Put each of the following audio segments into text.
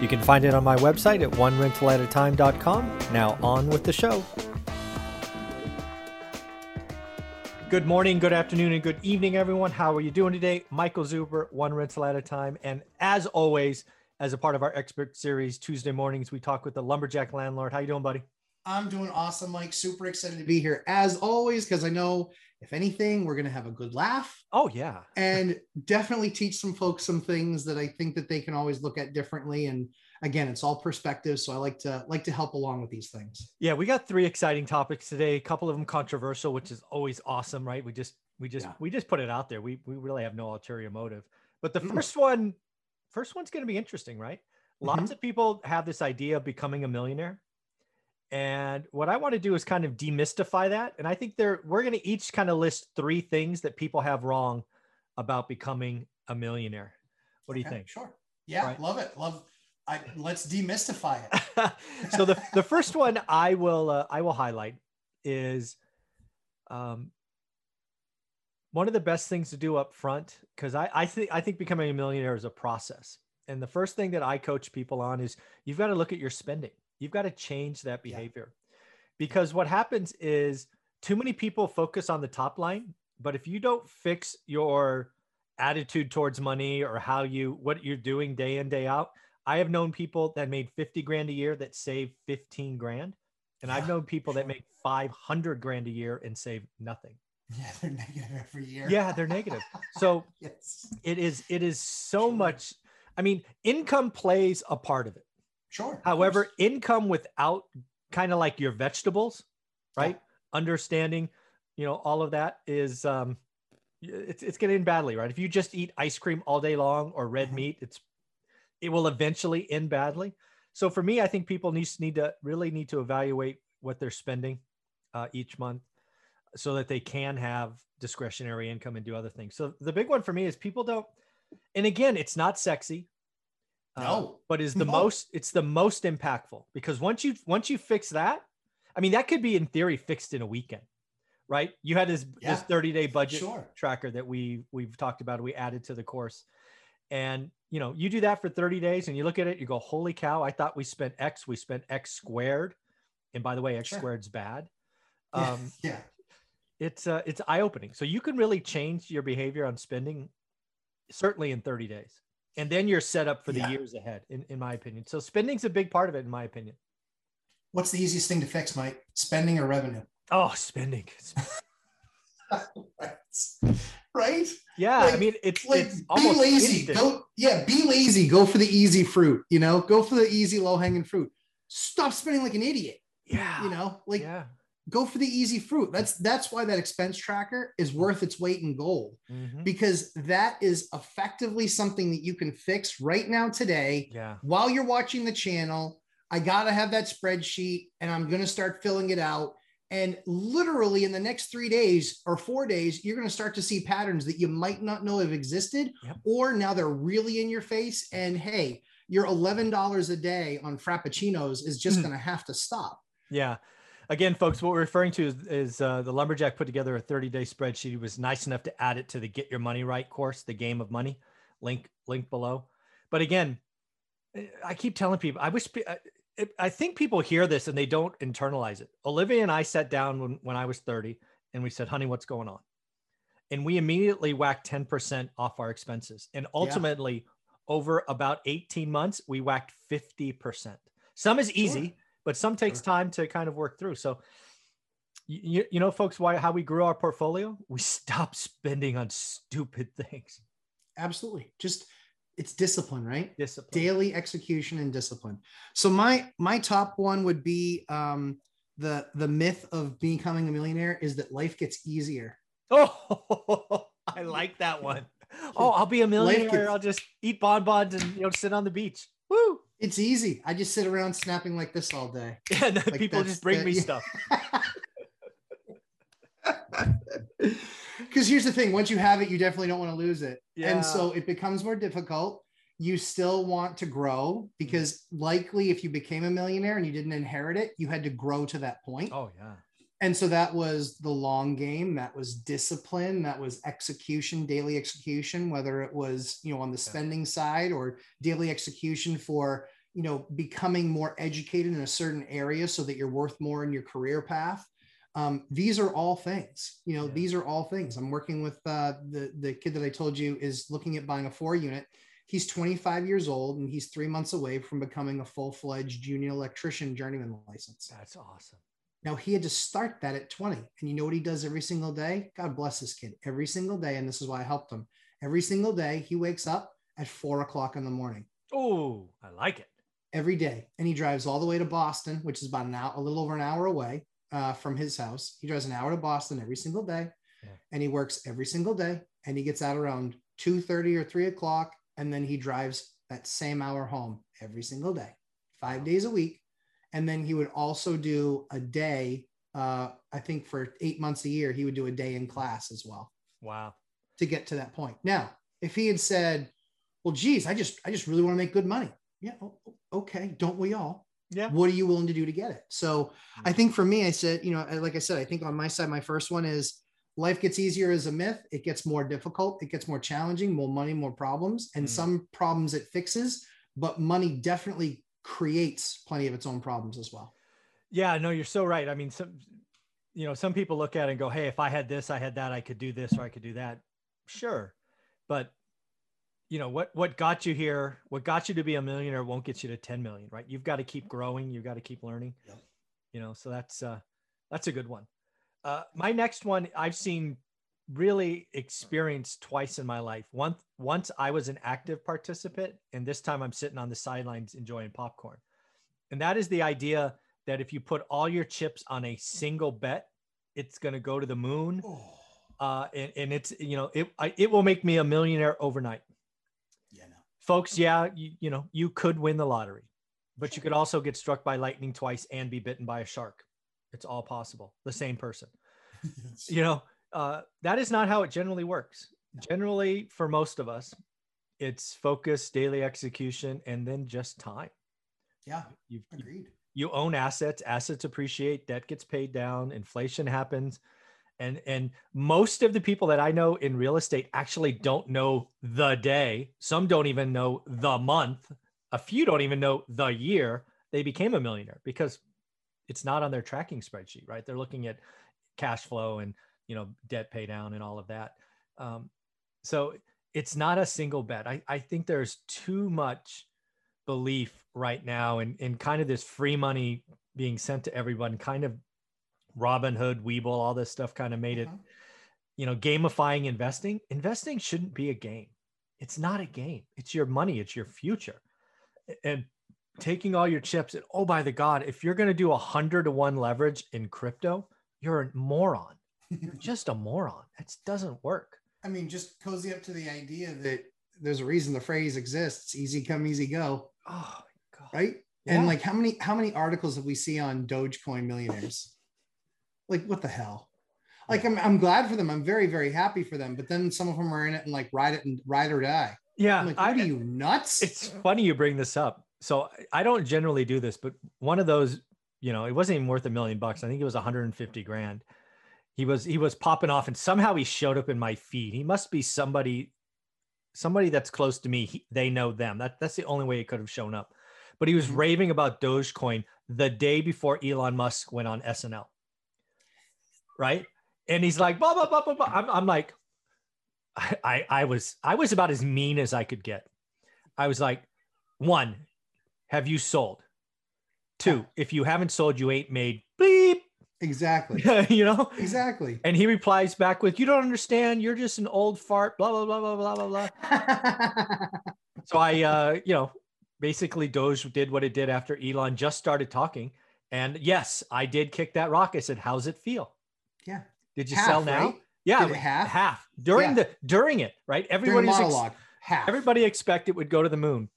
You can find it on my website at onerentalatatime.com. Now, on with the show. Good morning, good afternoon, and good evening, everyone. How are you doing today? Michael Zuber, One Rental at a Time. And as always, as a part of our expert series, Tuesday mornings, we talk with the lumberjack landlord. How you doing, buddy? I'm doing awesome, Mike. Super excited to be here as always, because I know if anything, we're going to have a good laugh. Oh, yeah. And definitely teach some folks some things that I think that they can always look at differently. And again, it's all perspective. So I like to like to help along with these things. Yeah, we got three exciting topics today. A couple of them controversial, which is always awesome, right? We just we just yeah. we just put it out there. We we really have no ulterior motive. But the mm-hmm. first one, first one's going to be interesting, right? Lots mm-hmm. of people have this idea of becoming a millionaire and what I want to do is kind of demystify that. And I think there we're going to each kind of list three things that people have wrong about becoming a millionaire. What do you think? Sure. Yeah, right? love it. Love. I let's demystify it. so the the first one I will uh, I will highlight is um one of the best things to do up front because I I think I think becoming a millionaire is a process. And the first thing that I coach people on is you've got to look at your spending You've got to change that behavior yeah. because what happens is too many people focus on the top line, but if you don't fix your attitude towards money or how you what you're doing day in day out, I have known people that made 50 grand a year that save 15 grand. And yeah, I've known people sure. that make 500 grand a year and save nothing. Yeah, they're negative every year. Yeah, they're negative. So yes. it is it is so sure. much I mean, income plays a part of it. Sure. However, income without kind of like your vegetables, right? Yeah. Understanding, you know, all of that is um it's it's getting badly, right? If you just eat ice cream all day long or red mm-hmm. meat, it's it will eventually end badly. So for me, I think people need need to really need to evaluate what they're spending uh, each month so that they can have discretionary income and do other things. So the big one for me is people don't and again, it's not sexy. Uh, no, uh, but is the no. most it's the most impactful because once you once you fix that, I mean that could be in theory fixed in a weekend, right? You had this yeah, this 30 day budget sure. tracker that we we've talked about, we added to the course. And you know, you do that for 30 days and you look at it, you go, holy cow, I thought we spent X, we spent X squared. And by the way, X sure. squared's bad. Um, yeah. yeah. It's uh, it's eye opening. So you can really change your behavior on spending certainly in 30 days and then you're set up for the yeah. years ahead in, in my opinion. So spending's a big part of it in my opinion. What's the easiest thing to fix mike? Spending or revenue? Oh spending. Right. Right? Yeah like, i mean it's like it's be lazy. instant. go yeah be lazy. Go for the easy fruit you know? Go for the easy low hanging fruit. Stop spending like an idiot. Yeah. You know? Like yeah go for the easy fruit. That's that's why that expense tracker is worth its weight in gold mm-hmm. because that is effectively something that you can fix right now today yeah. while you're watching the channel. I got to have that spreadsheet and I'm going to start filling it out and literally in the next 3 days or 4 days you're going to start to see patterns that you might not know have existed yep. or now they're really in your face and hey, your $11 a day on frappuccinos is just mm-hmm. going to have to stop. Yeah again, folks, what we're referring to is, is uh, the lumberjack put together a 30 day spreadsheet. He was nice enough to add it to the Get Your Money Right course, the game of money. Link link below. But again, I keep telling people, I wish I think people hear this and they don't internalize it. Olivia and I sat down when, when I was 30 and we said, honey, what's going on? And we immediately whacked 10% off our expenses. And ultimately, yeah. over about 18 months, we whacked 50%. Some is easy. Sure but some takes time to kind of work through. So, you, you know, folks, why how we grew our portfolio? We stopped spending on stupid things. Absolutely, just it's discipline, right? Discipline, daily execution, and discipline. So my my top one would be um, the the myth of becoming a millionaire is that life gets easier. Oh, I like that one. Oh, I'll be a millionaire. Gets, I'll just eat bonbons and you know sit on the beach. Woo! It's easy. I just sit around snapping like this all day. Yeah, no, Like people just bring me yeah. stuff. Because here's the thing once you have it, you definitely don't want to lose it. Yeah. And so it becomes more difficult. You still want to grow because mm-hmm. likely if you became a millionaire and you didn't inherit it, you had to grow to that point. Oh yeah. And so that was the long game. That was discipline. That was execution, daily execution, whether it was, you know, on the spending side or daily execution for, you know, becoming more educated in a certain area so that you're worth more in your career path. Um, these are all things, you know, Yeah. these are all things. I'm working with uh, the, the kid that I told you is looking at buying a four unit. He's 25 years old and he's three months away from becoming a full fledged junior electrician journeyman license. That's awesome. Now he had to start that at 20. And you know what he does every single day? God bless this kid. Every single day, and this is why I helped him. Every single day, he wakes up at four o'clock in the morning. Oh, I like it. Every day. And he drives all the way to Boston, which is about an hour, a little over an hour away uh, from his house. He drives an hour to Boston every single day. Yeah. And he works every single day. And he gets out around 2:30 or 3 o'clock. And then he drives that same hour home every single day, five days a week. And then he would also do a day, uh, I think for eight months a year, he would do a day in class as well Wow. to get to that point. Now, if he had said, "Well, geez, I just I just really want to make good money," yeah, okay, don't we all? Yeah. What are you willing to do to get it? So, I think for me, I said, you know, like I said, I think on my side, my first one is life gets easier as a myth. It gets more difficult. It gets more challenging. More money, more problems, and Mm. some problems it fixes, but money definitely creates plenty of its own problems as well. Yeah, no, you're so right. I mean, some, you know, some people look at it and go, "Hey, if I had this, I had that, I could do this or I could do that." Sure, but you know what? What got you here? What got you to be a millionaire won't get you to 10 million, right? You've got to keep growing. You've got to keep learning. You know, so that's uh, that's a good one. Uh, my next one, I've seen really experienced twice in my life. Once, once I was an active participant, and this time I'm sitting on the sidelines enjoying popcorn. And that is the idea that if you put all your chips on a single bet, it's going to go to the moon. Uh, and, and it's, you know, it, I, it will make me a millionaire overnight. yeah, no. Folks, yeah, you, you know, you could win the lottery, but you could also get struck by lightning twice and be bitten by a shark. It's all possible. The same person you know uh, that is not how it generally works. Generally for most of us it's focus daily execution and then just time. Yeah, You've, you agreed. you own assets assets appreciate debt gets paid down inflation happens. And and most of the people that i know in real estate actually don't know the day. Some don't even know the month. A few don't even know the year they became a millionaire because it's not on their tracking spreadsheet right? They're looking at cash flow and you know debt pay down and all of that. Um, so it's not a single bet. I, I think there's too much belief right now in, in kind of this free money being sent to everyone kind of robin hood Webull all this stuff kind of made it Uh-huh. you know gamifying investing. Investing shouldn't be a game. It's not a game. It's your money. It's your future. And taking all your chips and oh by the god if you're going to do a hundred to one leverage in crypto you're a moron you're just a moron it doesn't work I mean, just cozy up to the idea that there's a reason the phrase exists: "Easy come, easy go." oh my god Right? Yeah. And like, how many how many articles have we see on Dogecoin millionaires? Like, what the hell? Like, I'm I'm glad for them. I'm very very happy for them. But then some of them are in it and like ride it and ride or die. yeah I'm like, I- are you nuts? it's funny you bring this up. So I don't generally do this, but one of those, you know, it wasn't even worth a million bucks. I think it was 150 grand. He was he was popping off, and somehow he showed up in my feed. He must be somebody, somebody that's close to me. He, they know them. That that's the only way he could have shown up. But he was Mhm. raving about Dogecoin the day before Elon Musk went on SNL. Right, and he's like, blah blah blah blah blah. I'm, I'm like, I, I I was I was about as mean as I could get. I was like, one, have you sold? Two, if you haven't sold, you ain't made bleep. Exactly. you know? Exactly. And he replies back with, You don't understand. You're just an old fart, blah, blah, blah, blah, blah, blah, blah. So I, uh, you know, basically Doge did what it did after Elon just started talking. And yes, I did kick that rock. I said, How's it feel? yeah. Did you Half, sell now? right? Yeah. Half? Half. During Yeah. the during it, right? During Everybody's ex- Half. everybody expected it would go to the moon.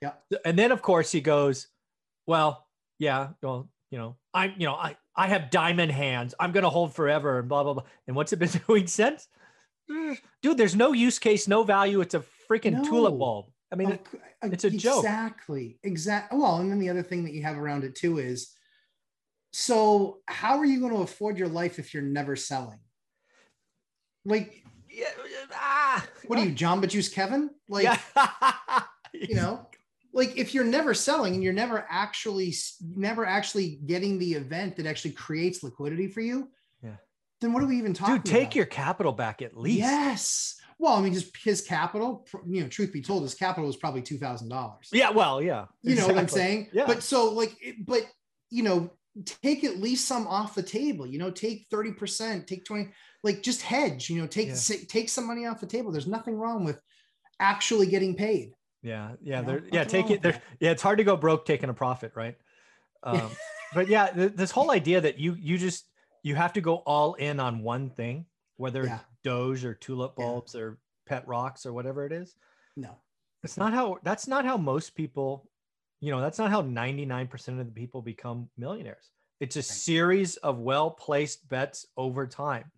Yeah. And then of course he goes, well, yeah, well, you know, I'm, you know, I, I have diamond hands. I'm going to hold forever and blah, blah, blah. And what's it been doing since? Dude, there's no use case, no value. It's a freaking No. tulip bulb. I mean, Uh, it's a joke. Exactly. Exactly. Well, and then the other thing that you have around it too is so how are you going to afford your life if you're never selling? Like, yeah, ah, what are you, John Juice Kevin? Like, yeah. you know, like if you're never selling and you're never actually never actually getting the event that actually creates liquidity for you, Yeah. then what are we even talking about? dude, take about? your capital back at least. Yes. Well, I mean, just his capital, you know, truth be told, his capital was probably two thousand dollars. Yeah. Well, yeah. You know what I'm saying? Yeah. But so like, but you know, take at least some off the table. You know, take thirty percent, take twenty, like just hedge. You know, take Yeah. take some money off the table. There's nothing wrong with actually getting paid. Yeah, yeah, know, yeah. Take it. Yeah, it's hard to go broke taking a profit, right? Um, but yeah, th- this whole idea that you you just you have to go all in on one thing, whether Yeah. it's Doge or tulip Yeah. bulbs or pet rocks or whatever it is. No. It's not how. That's not how most people. You know, that's not how ninety nine percent of the people become millionaires. It's a series of well placed bets over time.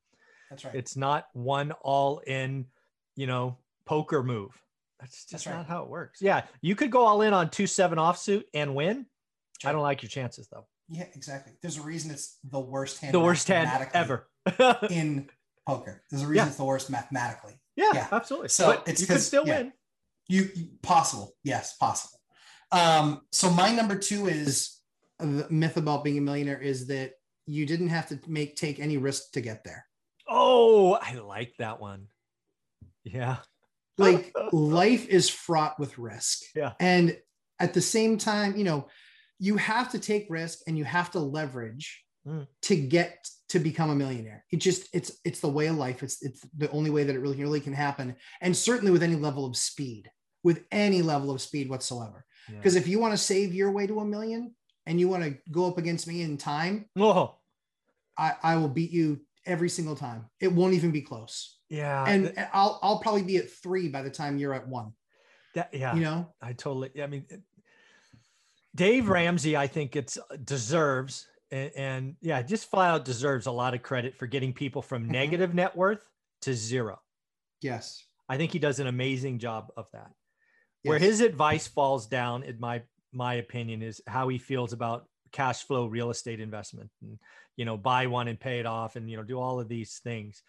That's right. It's not one all in, you know, poker move. That's just That's right. not how it works. Yeah, you could go all in on two seven offsuit and win. I don't like your chances though. yeah, exactly. There's a reason it's the worst hand. The worst hand ever. in poker. There's a reason Yeah. it's the worst mathematically. yeah, Yeah. absolutely. So but it's you could still yeah. win. You, you- possible, yes, possible. Um, so my number two is uh, the myth about being a millionaire is that you didn't have to make take any risk to get there. Oh, I like that one. Yeah. Like life is fraught with risk. Yeah. And at the same time, you know, you have to take risk and you have to leverage Mm. to get to become a millionaire. It just it's it's the way of life. It's it's the only way that it really really can happen. And certainly with any level of speed, with any level of speed whatsoever. Yeah. Because if you want to save your way to a million and you want to go up against me in time, Oh, I, I will beat you every single time. It won't even be close. Yeah. And th- I'll I'll probably be at three by the time you're at one. that, yeah. You know? I totally. I mean, it- Dave Ramsey, I think it's uh, deserves and, and yeah, just flat out deserves a lot of credit for getting people from Mhm. negative net worth to zero. Yes. I think he does an amazing job of that. Where his advice falls down, in my my opinion, is how he feels about cash flow real estate investment and you know buy one and pay it off and you know do all of these things.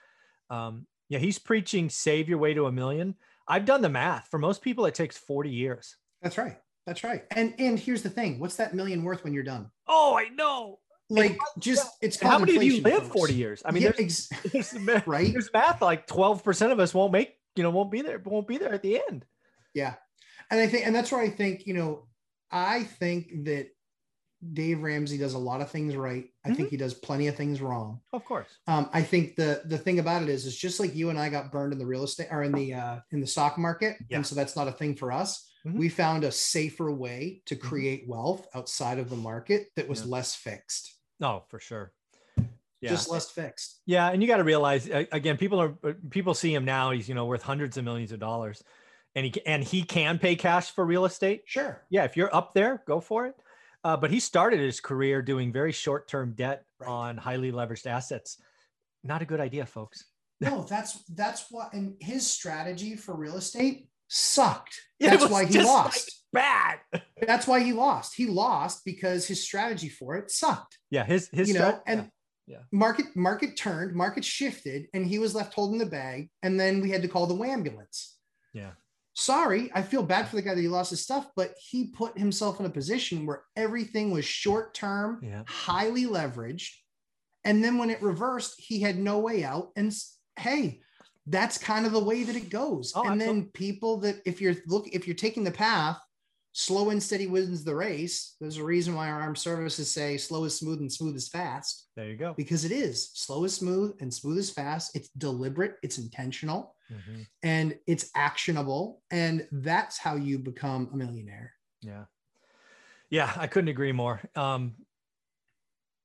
Um, yeah, he's preaching save your way to a million. I've done the math. For most people, it takes 40 years. That's right. That's right. And and here's the thing: what's that million worth when you're done? Oh, I know. Like, just it's how many of you live folks. 40 years? I mean, Yeah, there's, ex- there's, right? there's math like 12% of us won't make, you know, won't be there, won't be there at the end. Yeah. And I think, and that's where I think, you know, I think that Dave Ramsey does a lot of things right. I Mm-hmm. think he does plenty of things wrong. Of course. Um, I think the the thing about it is, is just like you and I got burned in the real estate or in the uh, in the stock market, Yeah. and so that's not a thing for us. Mhm. We found a safer way to create wealth outside of the market that was Mm-hmm. Yeah. less fixed, No, for sure. Yeah. just less fixed. Yeah, and you got to realize again, people are uh, people see him now. He's you know worth hundreds of millions of dollars, and he and he can pay cash for real estate. Sure. Yeah, if you're up there, go for it. Uh, but he started his career doing very short term debt Right. on highly leveraged assets. Not a good idea, folks. No, that's that's what and his strategy for real estate sucked. That's why he just, like, lost. Bad. That's why he lost. He lost because his strategy for it sucked. Yeah, his his you know, and yeah. market market turned, market shifted, and he was left holding the bag. And then we had to call the ambulance. yeah, Sorry, I feel bad for the guy that he lost his stuff, but he put himself in a position where everything was short term, Yeah. highly leveraged. And then when it reversed, he had no way out. And hey, that's kind of the way that it goes. Oh, and then people that if you're look if you're taking the path, slow and steady wins the race. There's a reason why our armed services say slow is smooth and smooth is fast there you go. because it is slow is smooth and smooth is fast. It's deliberate, it's intentional, Mhm. and it's actionable. And that's how you become a millionaire. Yeah. Yeah, I couldn't agree more. Um,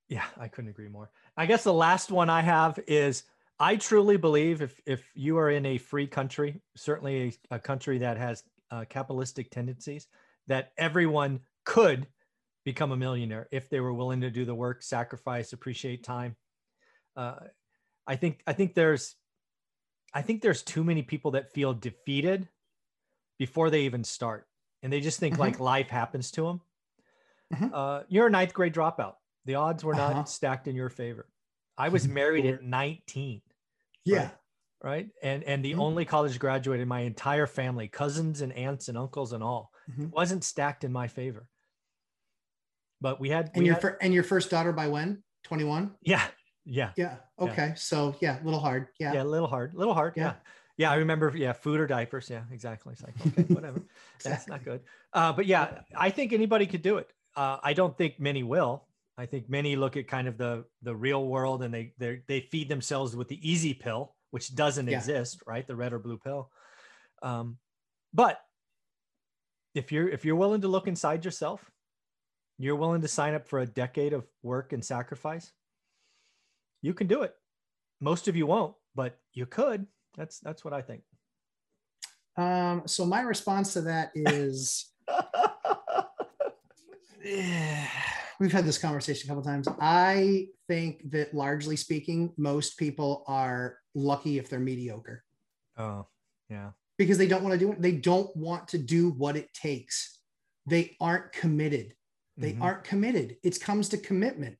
yeah, I couldn't agree more. I guess the last one I have is I truly believe if if you are in a free country, certainly a, a country that has uh, capitalistic tendencies, that everyone could become a millionaire if they were willing to do the work, sacrifice, appreciate time. Uh, I think I think there's I think there's too many people that feel defeated before they even start, and they just think Mhm. like life happens to them. Mhm. Uh, you're a ninth grade dropout. The odds were not Uh-huh. stacked in your favor. I was married at 19 Yeah. right and and the Mhm. only college graduate in my entire family cousins and aunts and uncles and all Mhm. wasn't stacked in my favor but we had, And we your had- fir- and your first daughter by when? 21? yeah yeah Yeah. Okay. So yeah, a little hard. Yeah. yeah a little hard a little hard yeah. Yeah. yeah i remember yeah food or diapers yeah exactly it's like okay whatever that's not good uh, but yeah i think anybody could do it uh, i don't think many will i think many look at kind of the the real world and they they they feed themselves with the easy pill which doesn't Yeah. exist right the red or blue pill um, but if you're if you're willing to look inside yourself you're willing to sign up for a decade of work and sacrifice you can do it most of you won't but you could that's that's what i think Um, so my response to that is we've had this conversation a couple times. I think that largely speaking, most people are lucky if they're mediocre oh yeah because they don't want to do it. They don't want to do what it takes. They aren't committed. They Mhm. aren't committed. It comes to commitment.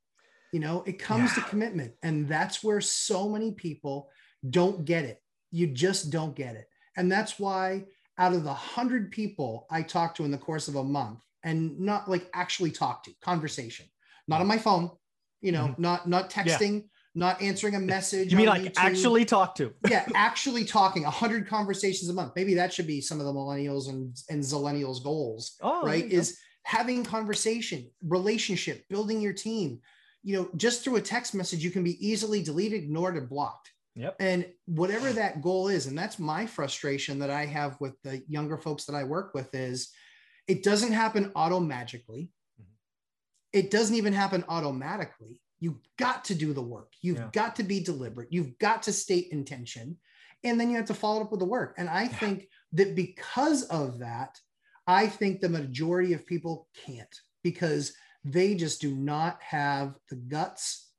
You know, it comes to commitment. And that's where so many people don't get it. You just don't get it. And that's why out of the hundred people I talked to in the course of a month, and not like actually talk to, conversation, not on my phone, you know, Mhm. not not texting, not answering a message. you mean like YouTube actually talk to yeah, actually talking 100 conversations a month. Maybe that should be some of the millennials and, and zillennials goals, oh right? Is having conversation, relationship, building your team. You know, just through a text message, you can be easily deleted, ignored, and blocked. yep And whatever that goal is, and that's my frustration that I have with the younger folks that I work with is it doesn't happen auto magically. Mhm. It doesn't even happen automatically. You've got to do the work. You've Yeah. got to be deliberate. You've got to state intention. And then you have to follow up with the work. And I Yeah. think that because of that, I think the majority of people can't because they just do not have the guts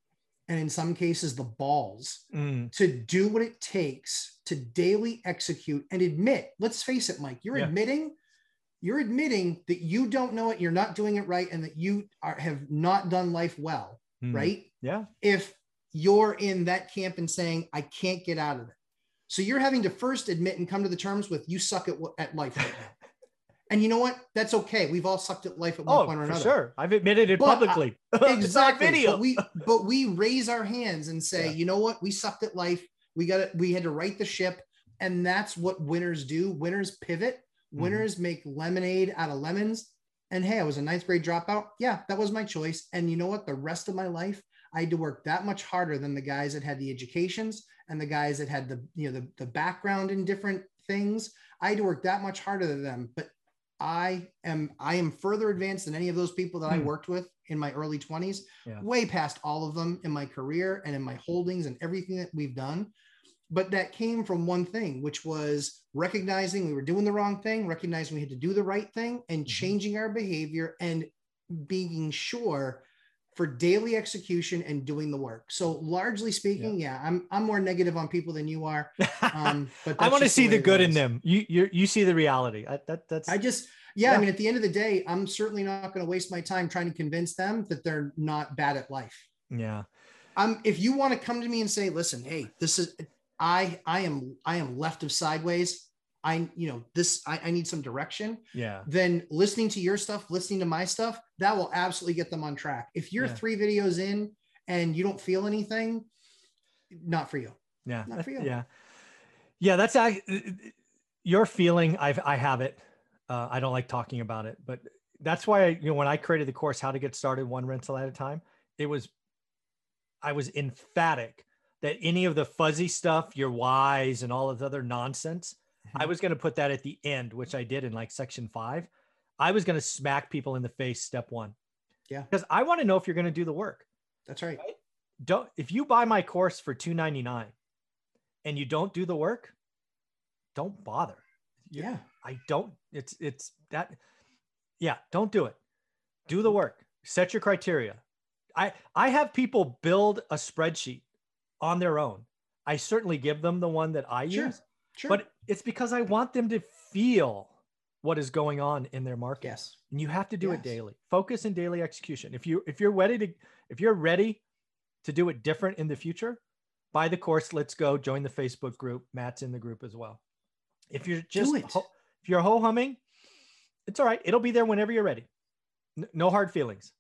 and in some cases the balls Mm, to do what it takes to daily execute and admit let's face it mike you're Yeah. admitting you're admitting that you don't know it you're not doing it right and that you are, have not done life well mm. right? Yeah. If you're in that camp and saying i can't get out of it. So you're having to first admit and come to the terms with you suck at, at life right now and you know what? That's okay. We've all sucked at life at one oh point or another. sure. I've admitted it But publicly. It's on exactly. video. But we but we raise our hands and say Yeah. you know what? We sucked at life. We got it. We had to right the ship. And that's what winners do. Winners pivot. Mhm. winners make lemonade out of lemons. And hey i was a ninth grade dropout. Yeah that was my choice. And you know what? The rest of my life i had to work that much harder than the guys that had the educations and the guys that had the you know the, the background in different things. I had to work that much harder than them. But I am I am further advanced than any of those people that I Hmm. worked with in my early 20s, Yeah. way past all of them in my career and in my holdings and everything that we've done. But that came from one thing, which was recognizing we were doing the wrong thing, recognizing we had to do the right thing, and Mhm. changing our behavior and being sure for daily execution and doing the work. So largely speaking, yeah, I'm I'm more negative on people than you are. Um, but I want to see the good in them. You you you see the reality. I, that that's I just, yeah, Yeah. I mean, at the end of the day, I'm certainly not going to waste my time trying to convince them that they're not bad at life. yeah. Um, if you want to come to me and say, listen, hey, this is, I, I am, I am left of sideways. I, you know, this, I, I need some direction. Yeah. Then listening to your stuff, listening to my stuff, that will absolutely get them on track. If you're Yeah. three videos in and you don't feel anything, not for you. Yeah. Not for you. Yeah. Yeah. That's I, your feeling. I've, I have it. Uh, I don't like talking about it, but that's why, I, you know, when I created the course, how to get started one rental at a time, it was, I was emphatic that any of the fuzzy stuff, your whys and all of the other nonsense, I was going to put that at the end, which I did in like section five. I was going to smack people in the face step one. Yeah. Because I want to know if you're going to do the work. That's right. Don't if you buy my course for 299 and you don't do the work, don't bother. Yeah. I don't it's it's that Yeah, don't do it. Do the work. Set your criteria. I I have people build a spreadsheet on their own. I certainly give them the one that I Sure. use, Sure. but it's because I want them to feel what is going on in their market. yes. And you have to do it daily. Focus and daily execution. If you if you're ready to if you're ready to do it different in the future, buy the course. Let's go. Join the Facebook group. Matt's in the group as well. If you're just ho- if you're ho humming, it's all right. It'll be there whenever you're ready. No hard feelings.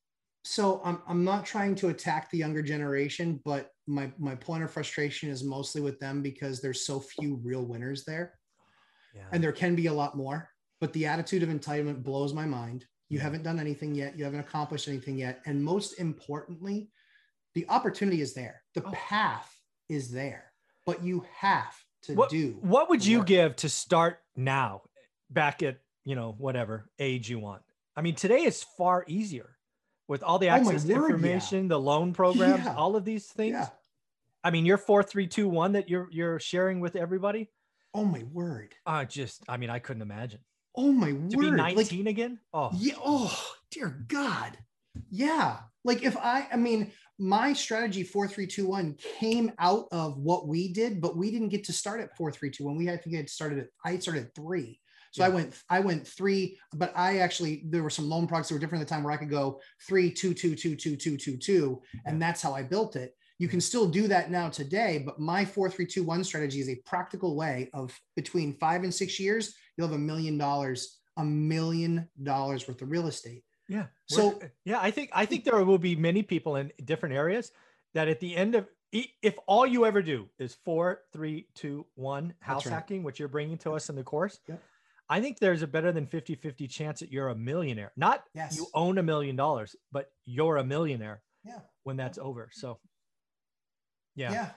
So I'm I'm not trying to attack the younger generation, but my my point of frustration is mostly with them because there's so few real winners there. Yeah. and there can be a lot more but the attitude of entitlement blows my mind you haven't done anything yet you haven't accomplished anything yet and most importantly the opportunity is there the Oh. path is there but you have to what, do what would you work. give to start now back at you know whatever age you want i mean today is far easier with all the Oh access to word, yeah. information the loan programs Yeah. all of these things. Yeah. I mean your four three two one that you're you're sharing with everybody. Oh my word. Uh just i mean i couldn't imagine. Oh my to word. Be like 19 again? Oh. Yeah. Oh dear god. Yeah. Like if i i mean my strategy 4321 came out of what we did but we didn't get to start at 4321 we had to get started at i started at three so i went i went three but i actually there were some loan products that were different at the time where i could go three two two two two two two two and that's how i built it. You can mm-hmm. still do that now today but my 4321 strategy is a practical way of between five and six years you'll have a million dollars a million dollars worth of real estate. Yeah. So- yeah i think i think there will be many people in different areas that at the end of if all you ever do is four three two one house right. hacking which you're bringing to us in the course Yep. I think there's a better than 50 50 chance that you're a millionaire. Not yes. you own a million dollars but you're a millionaire yeah. when that's over so. Yeah, yeah.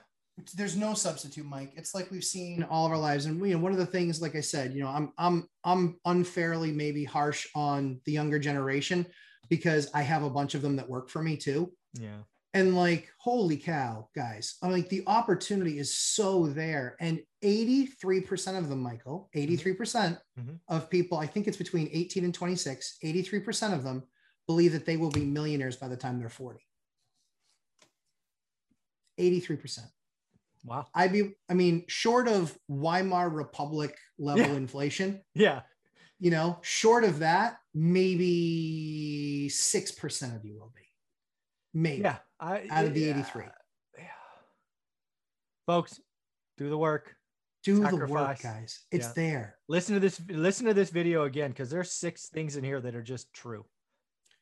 There's no substitute mike. It's like we've seen all of our lives and you know one of the things like i said you know i'm i'm i'm unfairly maybe harsh on the younger generation because i have a bunch of them that work for me too. Yeah. And like holy cow guys i'm like the opportunity is so there and 83% of them michael 83% Mhm. of people i think it's between 18 and 26 83% of them believe that they will be millionaires by the time they're 40 83% wow. I'd be i mean short of weimar republic level Yeah. inflation yeah. you know short of that maybe 6% of you will be maybe. Yeah I, out of the yeah, 83 yeah. folks do the work. Do the work guys. It's Yeah. there. Listen to this listen to this video again because there's six things in here that are just true.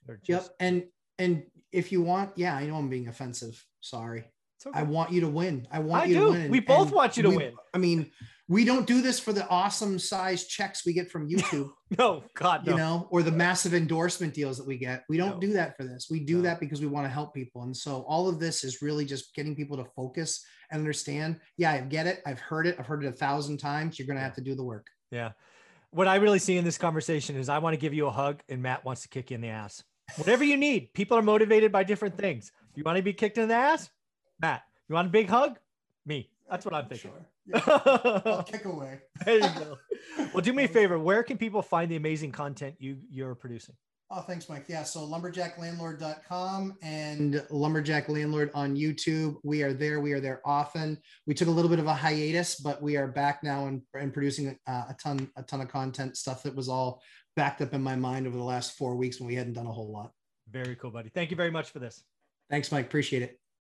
They're yep and and if you want yeah i know i'm being offensive. Sorry okay. i want you to win. I want I you do. to win. We both And want you to we- win. i mean we don't do this for the awesome size checks we get from youtube no god no. you know or the massive endorsement deals that we get. We don't No. do that for this. We do No. that because we want to help people. And so all of this is really just getting people to focus and understand. Yeah i get it. I've heard it. I've heard it a thousand times. You're going to have to do the work. Yeah. What i really see in this conversation is i want to give you a hug and matt wants to kick you in the ass. Whatever you need. People are motivated by different things. You want to be kicked in the ass matt you want a big hug me that's what i'm thinking I'll kick away there you go well do me a favor where can people find the amazing content you you're producing Oh, thanks, Mike. Yeah, so lumberjacklandlord.com and lumberjack landlord on YouTube. We are there. We are there often. We took a little bit of a hiatus, but we are back now and, and producing uh, a ton, a ton of content stuff that was all backed up in my mind over the last four weeks when we hadn't done a whole lot. very cool buddy thank you very much for this Thanks, Mike. Appreciate it.